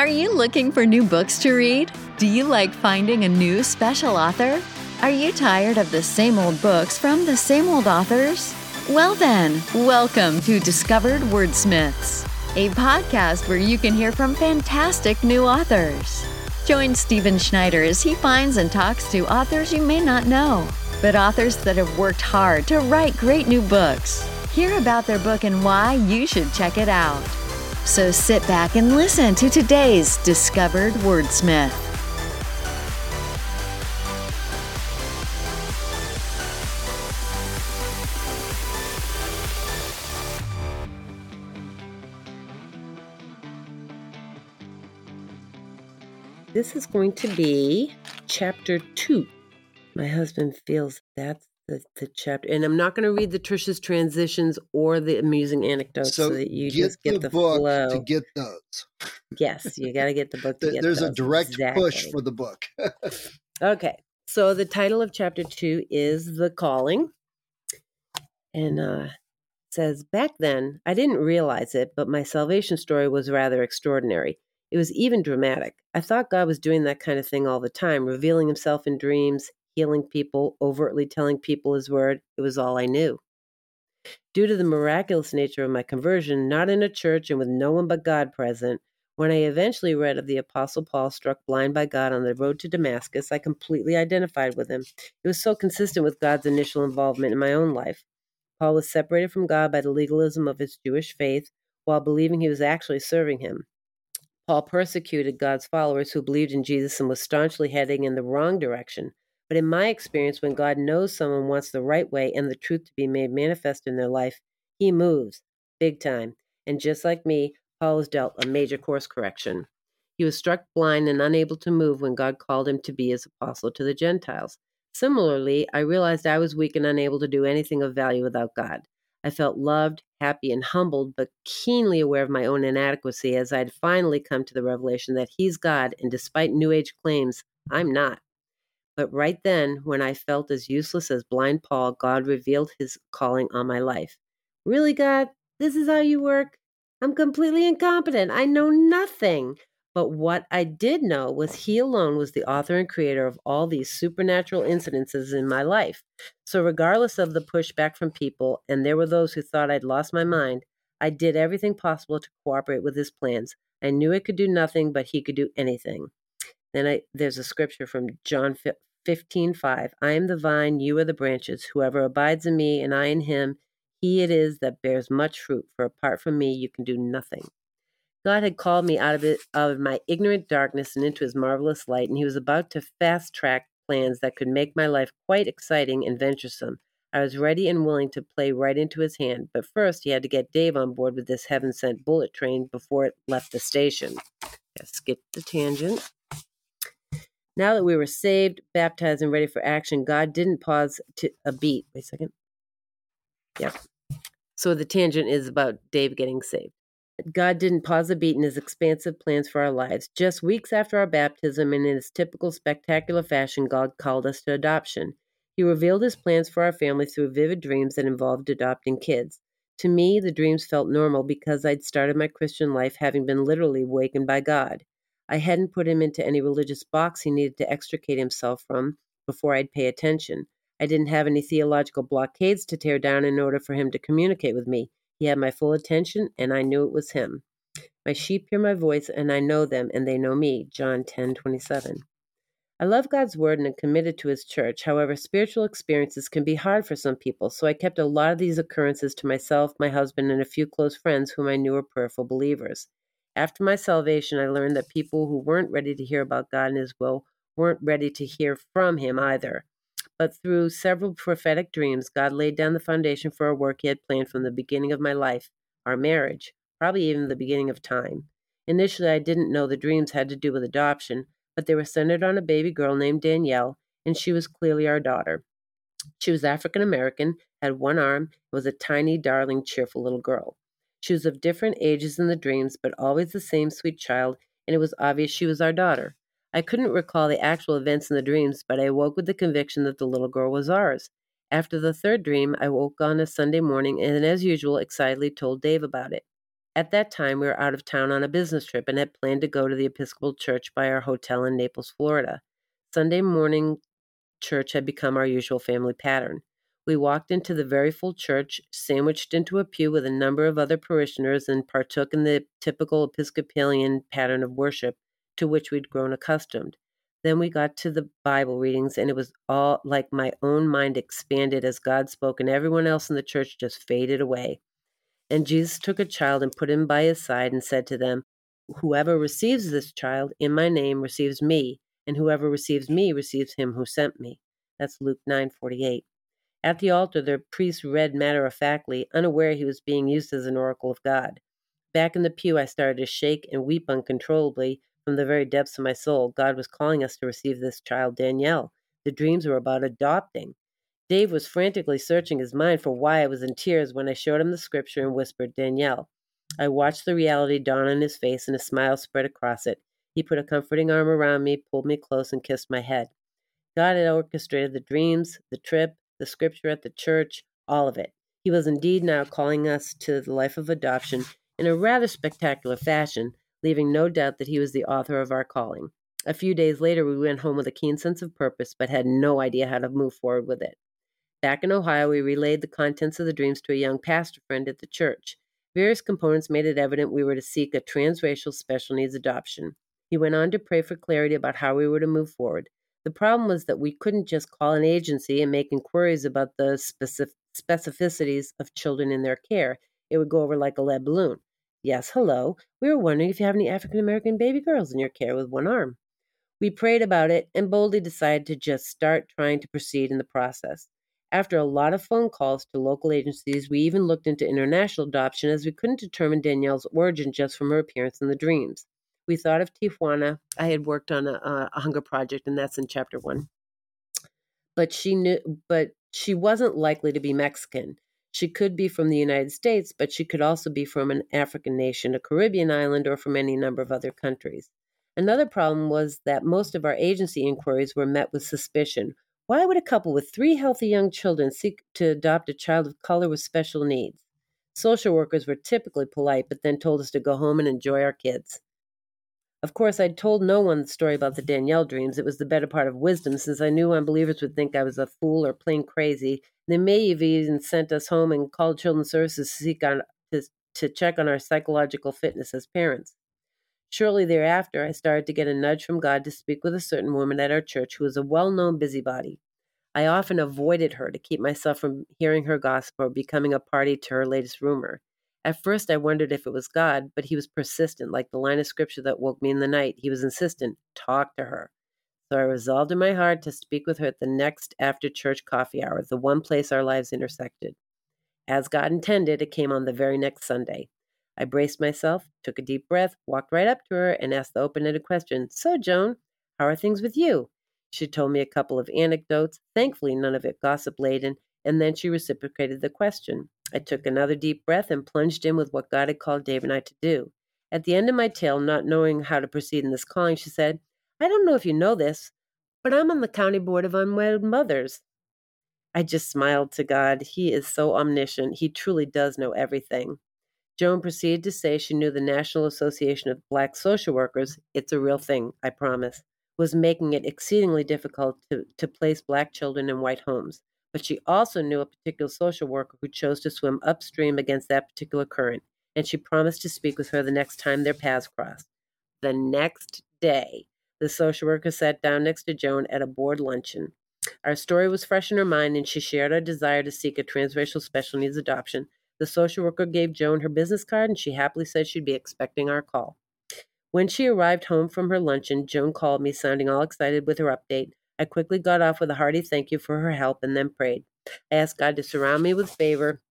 Are you looking for new books to read? Do you like finding a new special author? Are you tired of the same old books from the same old authors? Well, then, welcome to Discovered Wordsmiths, a podcast where you can hear from fantastic new authors. Join Stephen Schneider as he finds and talks to authors you may not know, but authors that have worked hard to write great new books. Hear about their book and why you should check it out. So sit back and listen to today's Discovered Wordsmith. This is going to be chapter two. My husband feels that's the, the chapter. And I'm not going to read the Trisha's transitions or the amusing anecdotes so, so that you get just get the, the book flow. to get those. yes, you got to get the book to get There's those. a direct exactly. push for the book. Okay. So the title of chapter two is The Calling. And uh says, Back then, I didn't realize it, but my salvation story was rather extraordinary. It was even dramatic. I thought God was doing that kind of thing all the time, revealing himself in dreams, healing people, overtly telling people his word. It was all I knew. Due to the miraculous nature of my conversion, not in a church and with no one but God present, when I eventually read of the Apostle Paul struck blind by God on the road to Damascus, I completely identified with him. It was so consistent with God's initial involvement in my own life. Paul was separated from God by the legalism of his Jewish faith while believing he was actually serving him. Paul persecuted God's followers who believed in Jesus and was staunchly heading in the wrong direction. But in my experience, when God knows someone wants the right way and the truth to be made manifest in their life, he moves big time. And just like me, Paul was dealt a major course correction. He was struck blind and unable to move when God called him to be his apostle to the Gentiles. Similarly, I realized I was weak and unable to do anything of value without God. I felt loved, happy, and humbled, but keenly aware of my own inadequacy as I'd finally come to the revelation that He's God, and despite New Age claims, I'm not. But right then, when I felt as useless as blind Paul, God revealed his calling on my life. Really, God? This is how you work? I'm completely incompetent. I know nothing. But what I did know was he alone was the author and creator of all these supernatural incidences in my life. So, regardless of the pushback from people, and there were those who thought I'd lost my mind, I did everything possible to cooperate with his plans. I knew I could do nothing, but he could do anything. Then I, there's a scripture from John 15, 5. I am the vine, you are the branches. Whoever abides in me and I in him, he it is that bears much fruit, for apart from me you can do nothing. God had called me out of it out of my ignorant darkness and into his marvelous light, and he was about to fast track plans that could make my life quite exciting and venturesome. I was ready and willing to play right into his hand, but first he had to get Dave on board with this heaven sent bullet train before it left the station. I skipped the tangent. Now that we were saved, baptized, and ready for action, God didn't pause to a beat. Wait a second. Yep. So the tangent is about Dave getting saved. God didn't pause a beat in his expansive plans for our lives. Just weeks after our baptism, and in his typical spectacular fashion, God called us to adoption. He revealed his plans for our family through vivid dreams that involved adopting kids. To me, the dreams felt normal because I'd started my Christian life having been literally wakened by God. I hadn't put him into any religious box he needed to extricate himself from before I'd pay attention. I didn't have any theological blockades to tear down in order for him to communicate with me. He had my full attention, and I knew it was him. My sheep hear my voice, and I know them, and they know me. John 10 27. I love God's word and am committed to his church. However, spiritual experiences can be hard for some people, so I kept a lot of these occurrences to myself, my husband, and a few close friends whom I knew were prayerful believers. After my salvation, I learned that people who weren't ready to hear about God and his will weren't ready to hear from him either. But through several prophetic dreams, God laid down the foundation for a work He had planned from the beginning of my life, our marriage, probably even the beginning of time. Initially, I didn't know the dreams had to do with adoption, but they were centered on a baby girl named Danielle, and she was clearly our daughter. She was African American, had one arm, was a tiny, darling, cheerful little girl. She was of different ages in the dreams, but always the same sweet child, and it was obvious she was our daughter. I couldn't recall the actual events in the dreams, but I awoke with the conviction that the little girl was ours. After the third dream, I woke on a Sunday morning and, as usual, excitedly told Dave about it. At that time, we were out of town on a business trip and had planned to go to the Episcopal Church by our hotel in Naples, Florida. Sunday morning church had become our usual family pattern. We walked into the very full church, sandwiched into a pew with a number of other parishioners, and partook in the typical Episcopalian pattern of worship to which we'd grown accustomed. Then we got to the Bible readings, and it was all like my own mind expanded as God spoke, and everyone else in the church just faded away. And Jesus took a child and put him by his side and said to them, Whoever receives this child in my name receives me, and whoever receives me receives him who sent me. That's Luke 9:48. At the altar, the priest read matter of factly, unaware he was being used as an oracle of God. Back in the pew, I started to shake and weep uncontrollably from the very depths of my soul. God was calling us to receive this child, Danielle. The dreams were about adopting. Dave was frantically searching his mind for why I was in tears when I showed him the scripture and whispered, Danielle. I watched the reality dawn on his face and a smile spread across it. He put a comforting arm around me, pulled me close, and kissed my head. God had orchestrated the dreams, the trip, the scripture at the church, all of it. He was indeed now calling us to the life of adoption in a rather spectacular fashion, leaving no doubt that he was the author of our calling. A few days later, we went home with a keen sense of purpose, but had no idea how to move forward with it. Back in Ohio, we relayed the contents of the dreams to a young pastor friend at the church. Various components made it evident we were to seek a transracial special needs adoption. He went on to pray for clarity about how we were to move forward. The problem was that we couldn't just call an agency and make inquiries about the specific specificities of children in their care. It would go over like a lead balloon. Yes, hello. We were wondering if you have any African American baby girls in your care with one arm. We prayed about it and boldly decided to just start trying to proceed in the process. After a lot of phone calls to local agencies, we even looked into international adoption as we couldn't determine Danielle's origin just from her appearance in the dreams we thought of Tijuana. I had worked on a, a hunger project, and that's in chapter one. But she knew, but she wasn't likely to be Mexican. She could be from the United States, but she could also be from an African nation, a Caribbean island, or from any number of other countries. Another problem was that most of our agency inquiries were met with suspicion. Why would a couple with three healthy young children seek to adopt a child of color with special needs? Social workers were typically polite, but then told us to go home and enjoy our kids. Of course, I'd told no one the story about the Danielle dreams. It was the better part of wisdom, since I knew unbelievers would think I was a fool or plain crazy. They may have even sent us home and called Children's Services to seek on to, to check on our psychological fitness as parents. Shortly thereafter, I started to get a nudge from God to speak with a certain woman at our church who was a well known busybody. I often avoided her to keep myself from hearing her gossip or becoming a party to her latest rumor. At first, I wondered if it was God, but he was persistent, like the line of scripture that woke me in the night. He was insistent, talk to her. So I resolved in my heart to speak with her at the next after church coffee hour, the one place our lives intersected. As God intended, it came on the very next Sunday. I braced myself, took a deep breath, walked right up to her, and asked the open ended question So, Joan, how are things with you? She told me a couple of anecdotes, thankfully, none of it gossip laden, and then she reciprocated the question. I took another deep breath and plunged in with what God had called Dave and I to do. At the end of my tale, not knowing how to proceed in this calling, she said, I don't know if you know this, but I'm on the County Board of Unwed Mothers. I just smiled to God. He is so omniscient. He truly does know everything. Joan proceeded to say she knew the National Association of Black Social Workers, it's a real thing, I promise, was making it exceedingly difficult to, to place black children in white homes but she also knew a particular social worker who chose to swim upstream against that particular current, and she promised to speak with her the next time their paths crossed. The next day, the social worker sat down next to Joan at a board luncheon. Our story was fresh in her mind, and she shared our desire to seek a transracial special needs adoption. The social worker gave Joan her business card, and she happily said she'd be expecting our call. When she arrived home from her luncheon, Joan called me, sounding all excited with her update. I quickly got off with a hearty thank you for her help and then prayed. I asked God to surround me with favor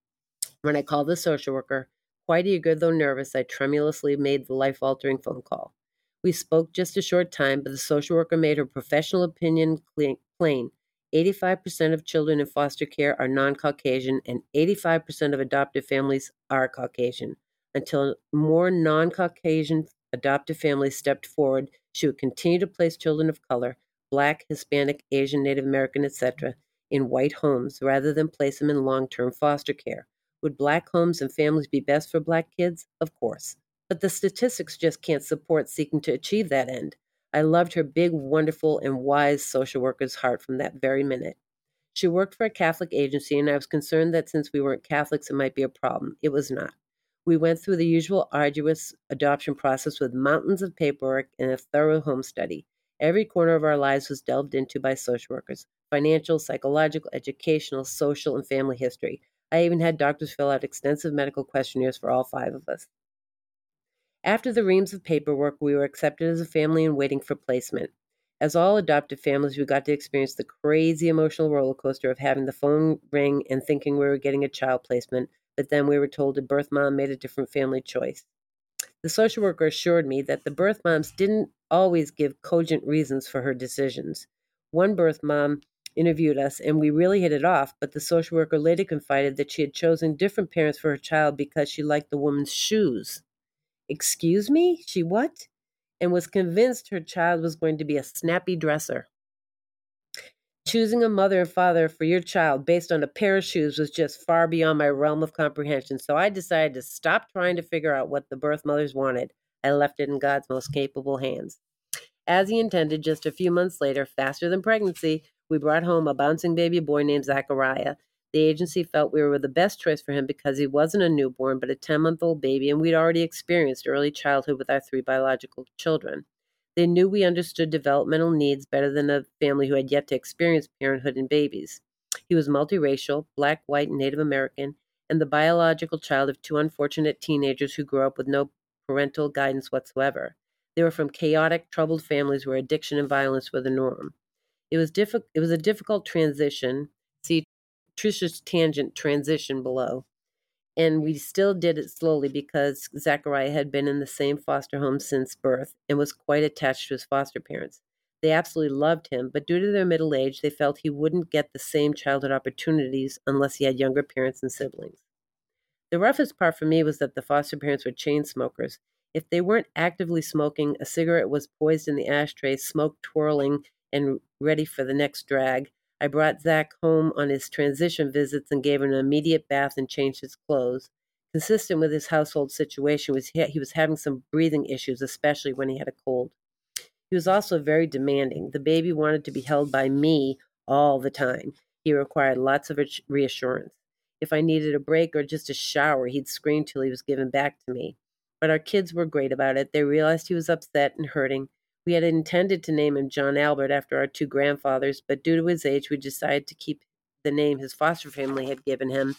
when I called the social worker. Quite eager, though nervous, I tremulously made the life altering phone call. We spoke just a short time, but the social worker made her professional opinion plain. 85% of children in foster care are non Caucasian, and 85% of adoptive families are Caucasian. Until more non Caucasian adoptive families stepped forward, she would continue to place children of color Black, Hispanic, Asian, Native American, etc., in white homes rather than place them in long term foster care. Would black homes and families be best for black kids? Of course. But the statistics just can't support seeking to achieve that end. I loved her big, wonderful, and wise social worker's heart from that very minute. She worked for a Catholic agency, and I was concerned that since we weren't Catholics, it might be a problem. It was not. We went through the usual arduous adoption process with mountains of paperwork and a thorough home study. Every corner of our lives was delved into by social workers financial, psychological, educational, social, and family history. I even had doctors fill out extensive medical questionnaires for all five of us. After the reams of paperwork, we were accepted as a family and waiting for placement. As all adoptive families, we got to experience the crazy emotional roller coaster of having the phone ring and thinking we were getting a child placement, but then we were told a birth mom made a different family choice. The social worker assured me that the birth moms didn't always give cogent reasons for her decisions. One birth mom interviewed us and we really hit it off, but the social worker later confided that she had chosen different parents for her child because she liked the woman's shoes. Excuse me? She what? And was convinced her child was going to be a snappy dresser. Choosing a mother and father for your child based on a pair of shoes was just far beyond my realm of comprehension, so I decided to stop trying to figure out what the birth mothers wanted. I left it in God's most capable hands. As he intended, just a few months later, faster than pregnancy, we brought home a bouncing baby boy named Zachariah. The agency felt we were the best choice for him because he wasn't a newborn, but a 10 month old baby, and we'd already experienced early childhood with our three biological children. They knew we understood developmental needs better than a family who had yet to experience parenthood and babies. He was multiracial, black, white, and Native American, and the biological child of two unfortunate teenagers who grew up with no parental guidance whatsoever. They were from chaotic, troubled families where addiction and violence were the norm. It was diffi- it was a difficult transition. See Trisha's tangent transition below. And we still did it slowly because Zachariah had been in the same foster home since birth and was quite attached to his foster parents. They absolutely loved him, but due to their middle age, they felt he wouldn't get the same childhood opportunities unless he had younger parents and siblings. The roughest part for me was that the foster parents were chain smokers. If they weren't actively smoking, a cigarette was poised in the ashtray, smoke twirling and ready for the next drag. I brought Zach home on his transition visits and gave him an immediate bath and changed his clothes. Consistent with his household situation, was he was having some breathing issues, especially when he had a cold. He was also very demanding. The baby wanted to be held by me all the time. He required lots of reassurance. If I needed a break or just a shower, he'd scream till he was given back to me. But our kids were great about it. They realized he was upset and hurting, we had intended to name him John Albert after our two grandfathers, but due to his age, we decided to keep the name his foster family had given him.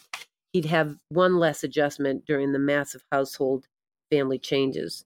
He'd have one less adjustment during the massive household family changes.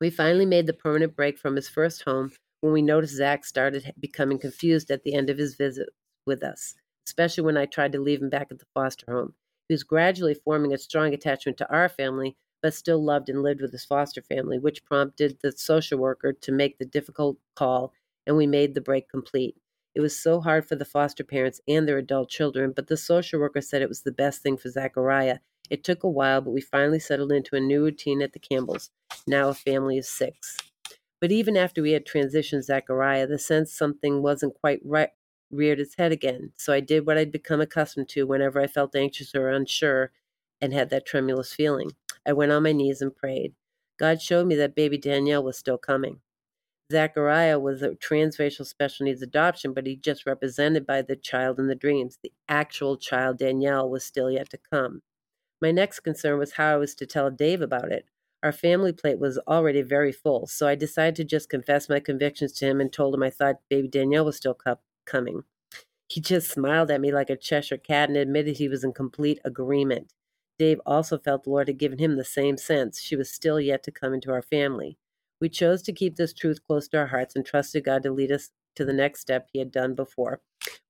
We finally made the permanent break from his first home when we noticed Zach started becoming confused at the end of his visit with us, especially when I tried to leave him back at the foster home. He was gradually forming a strong attachment to our family, but still loved and lived with his foster family, which prompted the social worker to make the difficult call, and we made the break complete. It was so hard for the foster parents and their adult children, but the social worker said it was the best thing for Zachariah. It took a while, but we finally settled into a new routine at the Campbells, now a family of six. But even after we had transitioned Zachariah, the sense something wasn't quite right reared its head again. So I did what I'd become accustomed to whenever I felt anxious or unsure and had that tremulous feeling. I went on my knees and prayed. God showed me that baby Danielle was still coming. Zachariah was a transracial special needs adoption, but he just represented by the child in the dreams. The actual child, Danielle, was still yet to come. My next concern was how I was to tell Dave about it. Our family plate was already very full, so I decided to just confess my convictions to him and told him I thought baby Danielle was still coming. He just smiled at me like a Cheshire cat and admitted he was in complete agreement. Dave also felt the Lord had given him the same sense. She was still yet to come into our family. We chose to keep this truth close to our hearts and trusted God to lead us to the next step he had done before.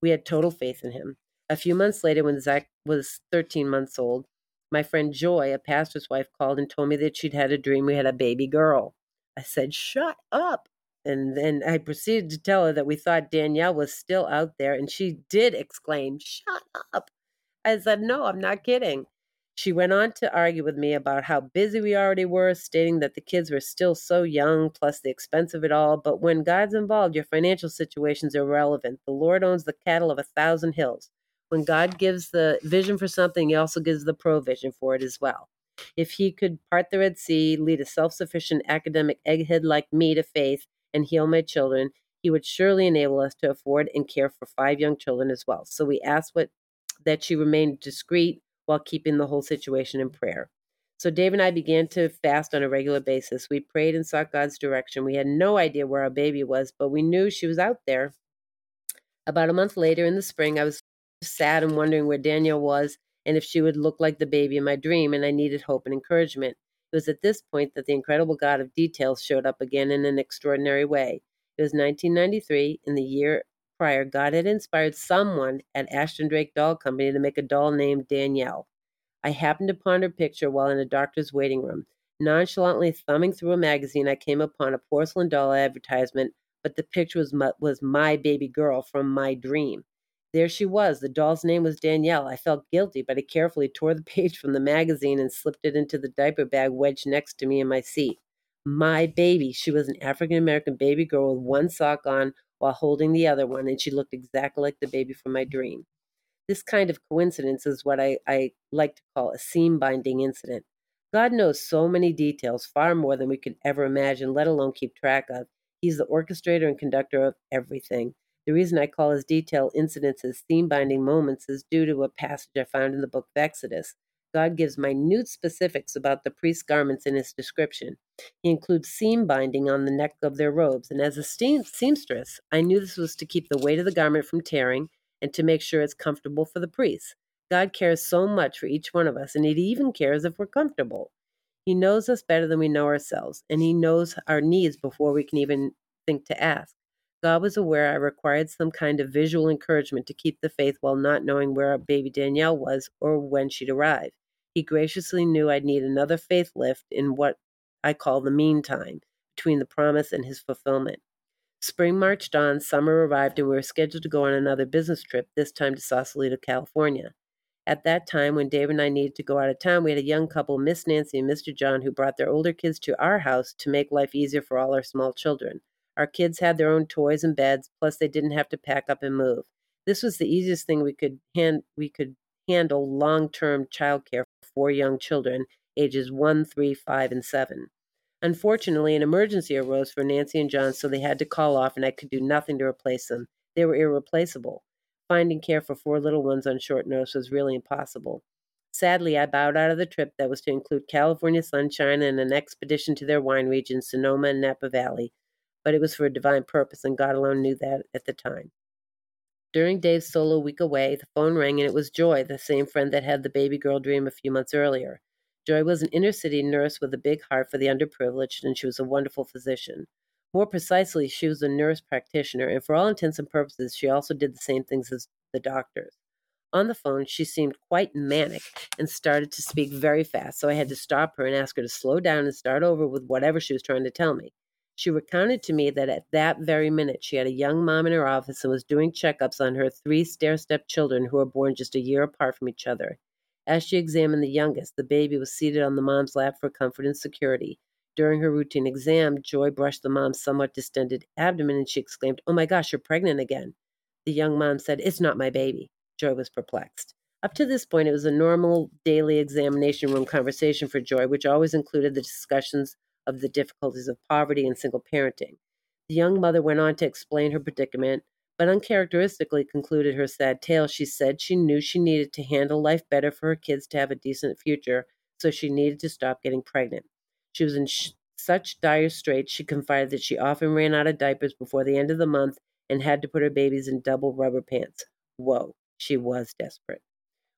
We had total faith in him. A few months later, when Zach was 13 months old, my friend Joy, a pastor's wife, called and told me that she'd had a dream we had a baby girl. I said, Shut up. And then I proceeded to tell her that we thought Danielle was still out there, and she did exclaim, Shut up. I said, No, I'm not kidding. She went on to argue with me about how busy we already were, stating that the kids were still so young, plus the expense of it all. But when God's involved, your financial situation's irrelevant. The Lord owns the cattle of a thousand hills. When God gives the vision for something, He also gives the provision for it as well. If He could part the Red Sea, lead a self sufficient academic egghead like me to faith, and heal my children, He would surely enable us to afford and care for five young children as well. So we asked what that she remained discreet while keeping the whole situation in prayer. So Dave and I began to fast on a regular basis. We prayed and sought God's direction. We had no idea where our baby was, but we knew she was out there. About a month later in the spring, I was sad and wondering where Danielle was and if she would look like the baby in my dream, and I needed hope and encouragement. It was at this point that the incredible God of details showed up again in an extraordinary way. It was 1993. In the year prior, God had inspired someone at Ashton Drake Doll Company to make a doll named Danielle. I happened upon her picture while in a doctor's waiting room. Nonchalantly thumbing through a magazine, I came upon a porcelain doll advertisement, but the picture was my, was my baby girl from my dream. There she was. The doll's name was Danielle. I felt guilty, but I carefully tore the page from the magazine and slipped it into the diaper bag wedged next to me in my seat. My baby. She was an African American baby girl with one sock on while holding the other one, and she looked exactly like the baby from my dream. This kind of coincidence is what I, I like to call a seam binding incident. God knows so many details, far more than we could ever imagine, let alone keep track of. He's the orchestrator and conductor of everything. The reason I call his detail incidences seam binding moments is due to a passage I found in the book of Exodus. God gives minute specifics about the priest's garments in his description. He includes seam binding on the neck of their robes, and as a seamstress, I knew this was to keep the weight of the garment from tearing and to make sure it's comfortable for the priests. God cares so much for each one of us, and He even cares if we're comfortable. He knows us better than we know ourselves, and He knows our needs before we can even think to ask. God was aware I required some kind of visual encouragement to keep the faith while not knowing where our baby Danielle was or when she'd arrive. He graciously knew I'd need another faith lift in what I call the meantime, between the promise and his fulfillment. Spring marched on, summer arrived, and we were scheduled to go on another business trip, this time to Sausalito, California. At that time, when Dave and I needed to go out of town, we had a young couple, Miss Nancy and Mr. John, who brought their older kids to our house to make life easier for all our small children. Our kids had their own toys and beds, plus they didn't have to pack up and move. This was the easiest thing we could hand we could handle long-term childcare for four young children, ages one, three, five, and seven. Unfortunately, an emergency arose for Nancy and John, so they had to call off, and I could do nothing to replace them. They were irreplaceable. Finding care for four little ones on short notice was really impossible. Sadly, I bowed out of the trip that was to include California sunshine and an expedition to their wine regions, Sonoma and Napa Valley, but it was for a divine purpose, and God alone knew that at the time. During Dave's solo week away, the phone rang, and it was Joy, the same friend that had the baby girl dream a few months earlier. Joy was an inner city nurse with a big heart for the underprivileged, and she was a wonderful physician. More precisely, she was a nurse practitioner, and for all intents and purposes, she also did the same things as the doctors. On the phone, she seemed quite manic and started to speak very fast, so I had to stop her and ask her to slow down and start over with whatever she was trying to tell me. She recounted to me that at that very minute she had a young mom in her office and was doing checkups on her three stair step children who were born just a year apart from each other. As she examined the youngest, the baby was seated on the mom's lap for comfort and security. During her routine exam, Joy brushed the mom's somewhat distended abdomen and she exclaimed, Oh my gosh, you're pregnant again. The young mom said, It's not my baby. Joy was perplexed. Up to this point, it was a normal daily examination room conversation for Joy, which always included the discussions of the difficulties of poverty and single parenting. The young mother went on to explain her predicament, but uncharacteristically concluded her sad tale. She said she knew she needed to handle life better for her kids to have a decent future, so she needed to stop getting pregnant. She was in sh- such dire straits, she confided that she often ran out of diapers before the end of the month and had to put her babies in double rubber pants. Whoa, she was desperate.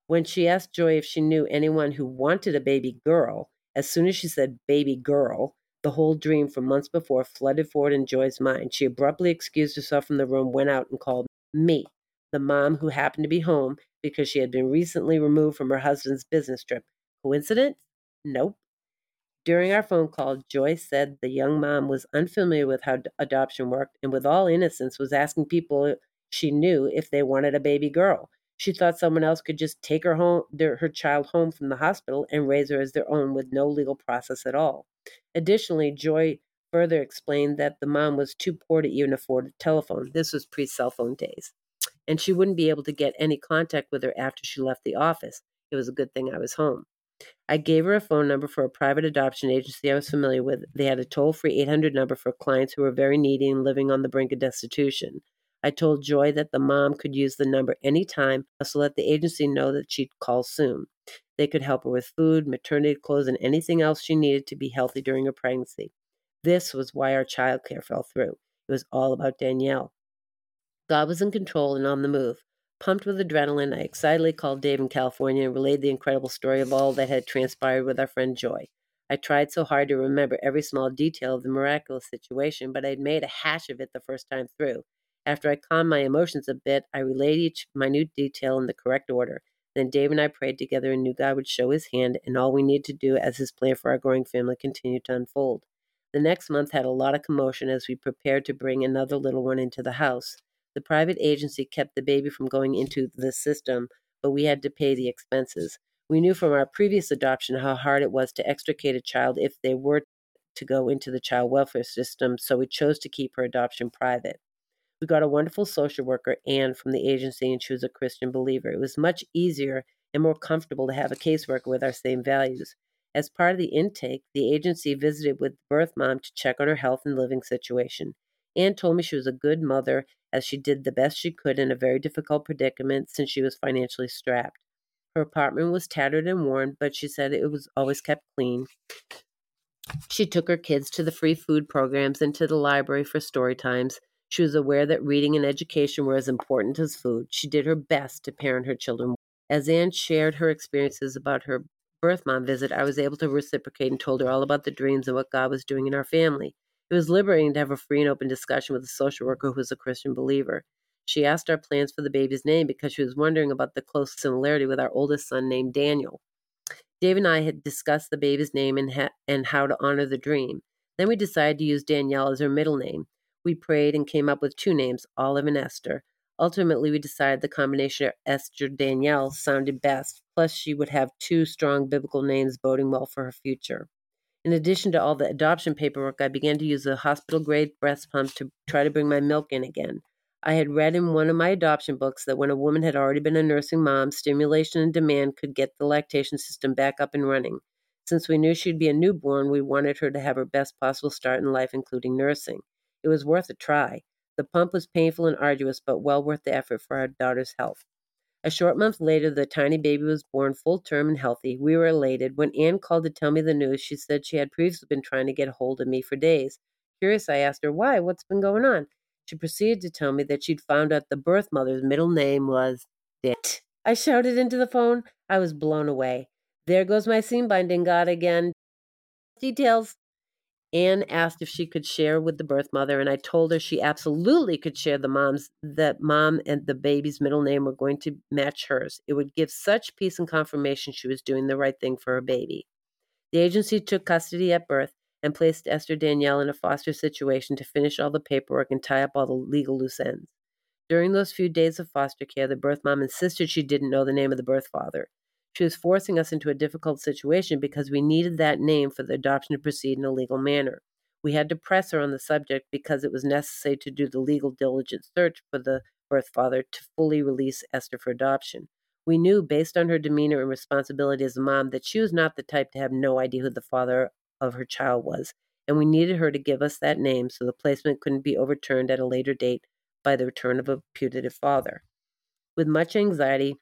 When she asked Joy if she knew anyone who wanted a baby girl, as soon as she said baby girl, the whole dream from months before flooded forward in Joy's mind. She abruptly excused herself from the room, went out, and called me, the mom who happened to be home because she had been recently removed from her husband's business trip. Coincidence? Nope. During our phone call, Joy said the young mom was unfamiliar with how adoption worked and, with all innocence, was asking people she knew if they wanted a baby girl. She thought someone else could just take her home, their, her child home from the hospital and raise her as their own with no legal process at all. Additionally, Joy further explained that the mom was too poor to even afford a telephone. This was pre cell phone days. and she wouldn't be able to get any contact with her after she left the office. It was a good thing I was home. I gave her a phone number for a private adoption agency I was familiar with. They had a toll free 800 number for clients who were very needy and living on the brink of destitution. I told Joy that the mom could use the number anytime, uh, so let the agency know that she'd call soon. They could help her with food, maternity clothes, and anything else she needed to be healthy during her pregnancy. This was why our childcare fell through. It was all about Danielle. God was in control and on the move. Pumped with adrenaline, I excitedly called Dave in California and relayed the incredible story of all that had transpired with our friend Joy. I tried so hard to remember every small detail of the miraculous situation, but I had made a hash of it the first time through. After I calmed my emotions a bit, I relayed each minute detail in the correct order. Then Dave and I prayed together and knew God would show his hand and all we needed to do as his plan for our growing family continued to unfold. The next month had a lot of commotion as we prepared to bring another little one into the house. The private agency kept the baby from going into the system, but we had to pay the expenses. We knew from our previous adoption how hard it was to extricate a child if they were to go into the child welfare system, so we chose to keep her adoption private. We got a wonderful social worker, Anne, from the agency, and she was a Christian believer. It was much easier and more comfortable to have a caseworker with our same values. As part of the intake, the agency visited with the birth mom to check on her health and living situation. Anne told me she was a good mother as she did the best she could in a very difficult predicament since she was financially strapped. Her apartment was tattered and worn, but she said it was always kept clean. She took her kids to the free food programs and to the library for story times. She was aware that reading and education were as important as food. She did her best to parent her children. As Anne shared her experiences about her birth mom visit, I was able to reciprocate and told her all about the dreams and what God was doing in our family. It was liberating to have a free and open discussion with a social worker who was a Christian believer. She asked our plans for the baby's name because she was wondering about the close similarity with our oldest son named Daniel. Dave and I had discussed the baby's name and, ha- and how to honor the dream. Then we decided to use Danielle as her middle name. We prayed and came up with two names, Olive and Esther. Ultimately, we decided the combination of Esther Danielle sounded best, plus, she would have two strong biblical names boding well for her future. In addition to all the adoption paperwork, I began to use a hospital grade breast pump to try to bring my milk in again. I had read in one of my adoption books that when a woman had already been a nursing mom, stimulation and demand could get the lactation system back up and running. Since we knew she'd be a newborn, we wanted her to have her best possible start in life, including nursing. It was worth a try. The pump was painful and arduous, but well worth the effort for our daughter's health. A short month later, the tiny baby was born full term and healthy. We were elated. When Anne called to tell me the news, she said she had previously been trying to get hold of me for days. Curious, I asked her why. What's been going on? She proceeded to tell me that she'd found out the birth mother's middle name was Dit. I shouted into the phone. I was blown away. There goes my seam binding god again. Details. Anne asked if she could share with the birth mother, and I told her she absolutely could share the mom's that mom and the baby's middle name were going to match hers. It would give such peace and confirmation she was doing the right thing for her baby. The agency took custody at birth and placed Esther Danielle in a foster situation to finish all the paperwork and tie up all the legal loose ends. During those few days of foster care, the birth mom insisted she didn't know the name of the birth father. She was forcing us into a difficult situation because we needed that name for the adoption to proceed in a legal manner. We had to press her on the subject because it was necessary to do the legal diligent search for the birth father to fully release Esther for adoption. We knew, based on her demeanor and responsibility as a mom, that she was not the type to have no idea who the father of her child was, and we needed her to give us that name so the placement couldn't be overturned at a later date by the return of a putative father. With much anxiety,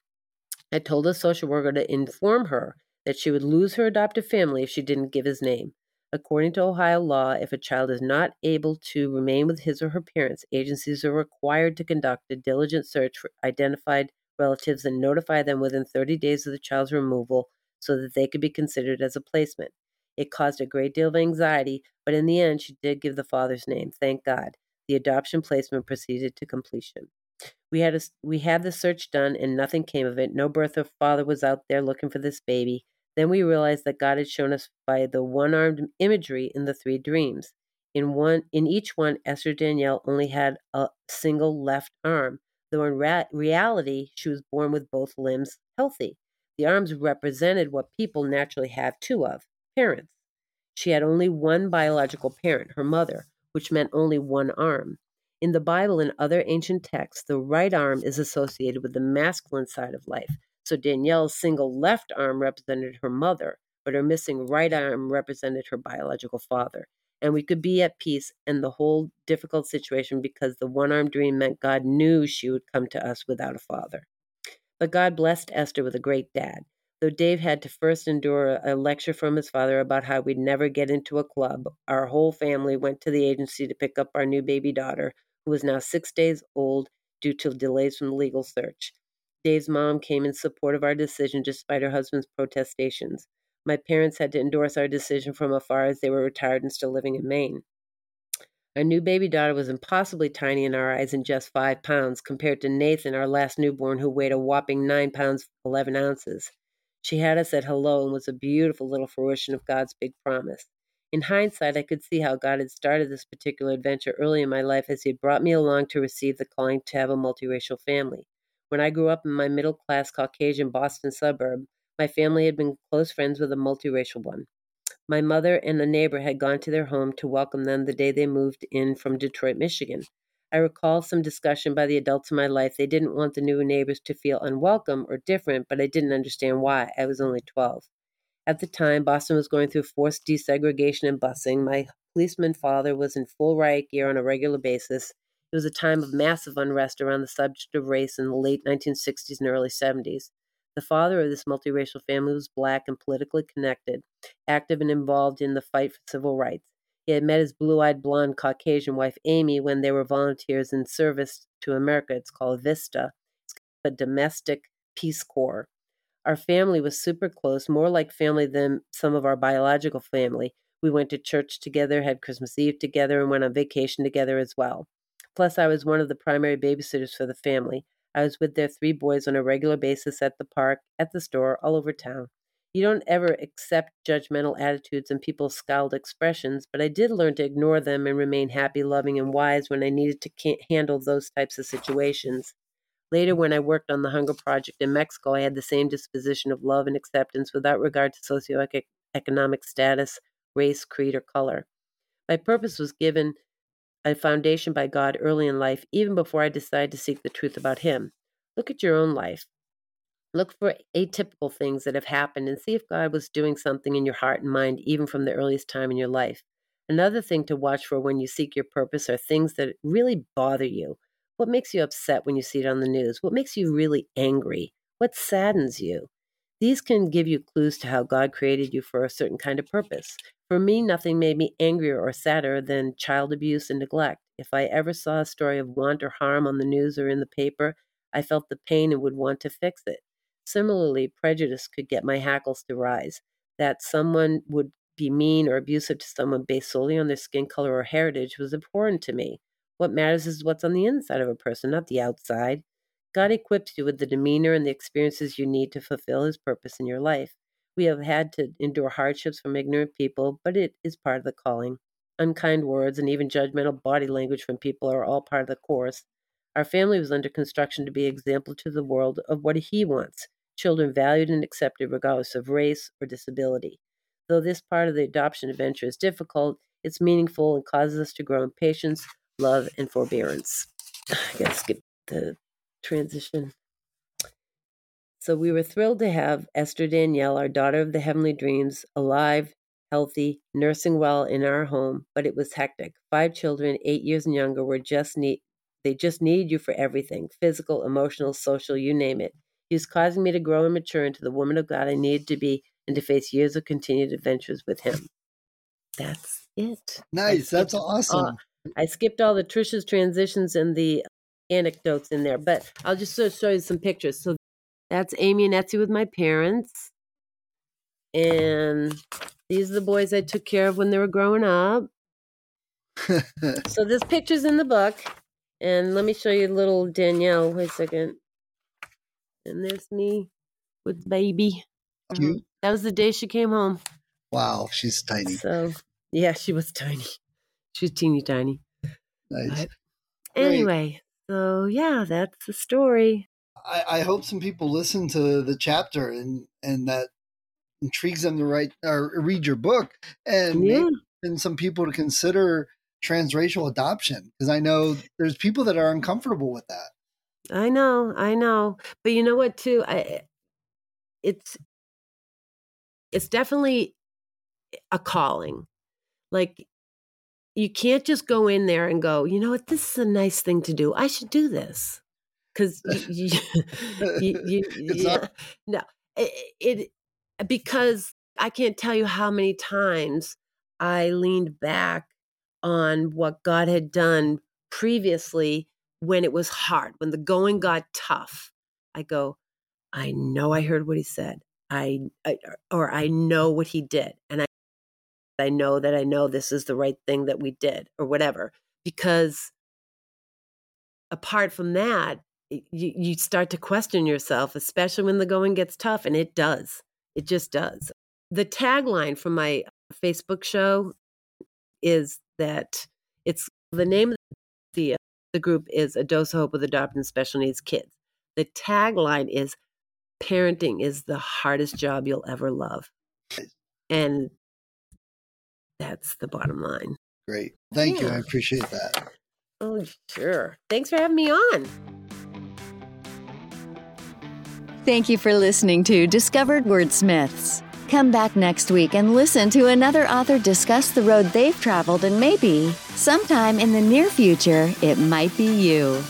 I told the social worker to inform her that she would lose her adoptive family if she didn't give his name. According to Ohio law, if a child is not able to remain with his or her parents, agencies are required to conduct a diligent search for identified relatives and notify them within 30 days of the child's removal so that they could be considered as a placement. It caused a great deal of anxiety, but in the end, she did give the father's name. Thank God. The adoption placement proceeded to completion. We had a, we had the search done and nothing came of it. No birth of father was out there looking for this baby. Then we realized that God had shown us by the one-armed imagery in the three dreams. In one in each one, Esther Danielle only had a single left arm, though in ra- reality she was born with both limbs healthy. The arms represented what people naturally have two of parents. She had only one biological parent, her mother, which meant only one arm. In the Bible and other ancient texts, the right arm is associated with the masculine side of life. So Danielle's single left arm represented her mother, but her missing right arm represented her biological father. And we could be at peace in the whole difficult situation because the one arm dream meant God knew she would come to us without a father. But God blessed Esther with a great dad. Though Dave had to first endure a lecture from his father about how we'd never get into a club, our whole family went to the agency to pick up our new baby daughter, who was now six days old due to delays from the legal search. Dave's mom came in support of our decision despite her husband's protestations. My parents had to endorse our decision from afar as they were retired and still living in Maine. Our new baby daughter was impossibly tiny in our eyes and just five pounds, compared to Nathan, our last newborn, who weighed a whopping nine pounds, 11 ounces. She had us at hello and was a beautiful little fruition of God's big promise. In hindsight, I could see how God had started this particular adventure early in my life as He had brought me along to receive the calling to have a multiracial family. When I grew up in my middle class Caucasian Boston suburb, my family had been close friends with a multiracial one. My mother and a neighbor had gone to their home to welcome them the day they moved in from Detroit, Michigan. I recall some discussion by the adults in my life. They didn't want the new neighbors to feel unwelcome or different, but I didn't understand why. I was only 12. At the time, Boston was going through forced desegregation and busing. My policeman father was in full riot gear on a regular basis. It was a time of massive unrest around the subject of race in the late 1960s and early 70s. The father of this multiracial family was black and politically connected, active and involved in the fight for civil rights. He had met his blue eyed blonde Caucasian wife Amy when they were volunteers in service to America. It's called VISTA, it's a domestic Peace Corps. Our family was super close, more like family than some of our biological family. We went to church together, had Christmas Eve together, and went on vacation together as well. Plus, I was one of the primary babysitters for the family. I was with their three boys on a regular basis at the park, at the store, all over town. You don't ever accept judgmental attitudes and people's scowled expressions, but I did learn to ignore them and remain happy, loving, and wise when I needed to handle those types of situations. Later, when I worked on the Hunger Project in Mexico, I had the same disposition of love and acceptance without regard to socioeconomic status, race, creed, or color. My purpose was given a foundation by God early in life, even before I decided to seek the truth about Him. Look at your own life. Look for atypical things that have happened and see if God was doing something in your heart and mind, even from the earliest time in your life. Another thing to watch for when you seek your purpose are things that really bother you. What makes you upset when you see it on the news? What makes you really angry? What saddens you? These can give you clues to how God created you for a certain kind of purpose. For me, nothing made me angrier or sadder than child abuse and neglect. If I ever saw a story of want or harm on the news or in the paper, I felt the pain and would want to fix it. Similarly, prejudice could get my hackles to rise. That someone would be mean or abusive to someone based solely on their skin color or heritage was abhorrent to me. What matters is what's on the inside of a person, not the outside. God equips you with the demeanor and the experiences you need to fulfill His purpose in your life. We have had to endure hardships from ignorant people, but it is part of the calling. Unkind words and even judgmental body language from people are all part of the course. Our family was under construction to be example to the world of what He wants children valued and accepted regardless of race or disability. Though this part of the adoption adventure is difficult, it's meaningful and causes us to grow in patience, love, and forbearance. I gotta skip the transition. So we were thrilled to have Esther Danielle, our daughter of the heavenly dreams, alive, healthy, nursing well in our home, but it was hectic. Five children, eight years and younger, were just need they just need you for everything physical, emotional, social, you name it. He was causing me to grow and mature into the woman of God I needed to be and to face years of continued adventures with him. That's it. Nice. That's awesome. I skipped all the Trisha's transitions and the anecdotes in there, but I'll just sort of show you some pictures. So that's Amy and Etsy with my parents. And these are the boys I took care of when they were growing up. so this picture's in the book. And let me show you little Danielle. Wait a second. And there's me with baby. Cute. That was the day she came home. Wow, she's tiny. So yeah, she was tiny. She was teeny tiny. Nice. But anyway, so yeah, that's the story. I, I hope some people listen to the chapter and and that intrigues them to write or read your book and Yeah. and some people to consider transracial adoption because I know there's people that are uncomfortable with that. I know, I know. But you know what too? I it's it's definitely a calling. Like you can't just go in there and go, you know what, this is a nice thing to do. I should do this. Because you, you, you, yeah, no, it, it because I can't tell you how many times I leaned back on what God had done previously when it was hard, when the going got tough. I go, I know I heard what he said. I, I or I know what he did, and I I know that I know this is the right thing that we did, or whatever. Because apart from that, you, you start to question yourself, especially when the going gets tough, and it does. It just does. The tagline from my Facebook show is that it's the name of the, the group is A Dose of Hope with Adopting Special Needs Kids. The tagline is parenting is the hardest job you'll ever love. And that's the bottom line. Great. Thank yeah. you. I appreciate that. Oh, sure. Thanks for having me on. Thank you for listening to Discovered Wordsmiths. Come back next week and listen to another author discuss the road they've traveled and maybe, sometime in the near future, it might be you.